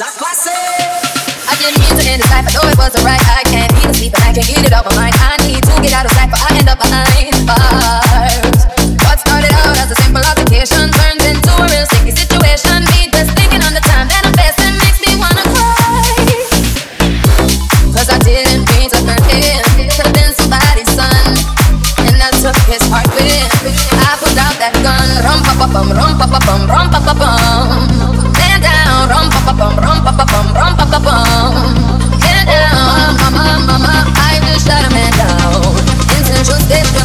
I didn't mean to end this life, I know it wasn't right. I can't even sleep and I can't get it off my mind. I need to get out of sight, but I end up behind bars. What started out as a simple altercation turns into a real sticky situation. Me just thinking on the time that I'm facing makes me wanna cry. Cause I didn't mean to hurt him. Could've been somebody's son. And I took his heart with I pulled out that gun. Rum pa pa bum, rum pa pa bum, rum pa pa bum. Rum pa pa bum, rum pa pa bum, rum pa pa bum. Man down, mama, mama, I just shot a man down in Central Station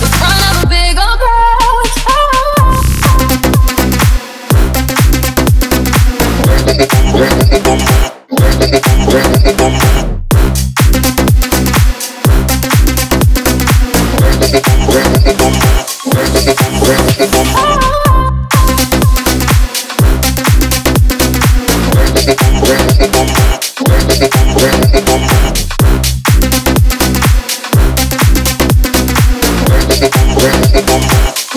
in front of a big old crowd. Where's the bomb?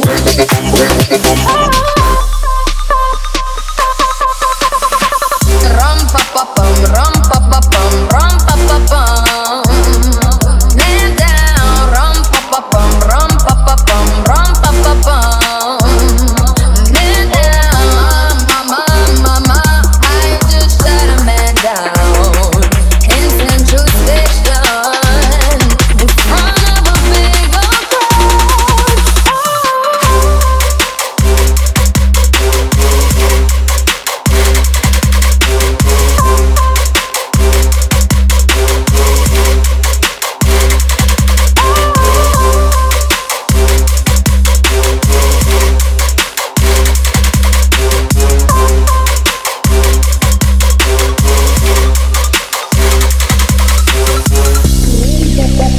Where's the bomb? Where's the bomb?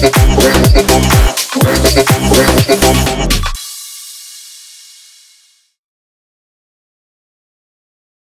Where's the bomb? Where's the bomb? Where's the bomb? Where's the bomb? Where's the bomb?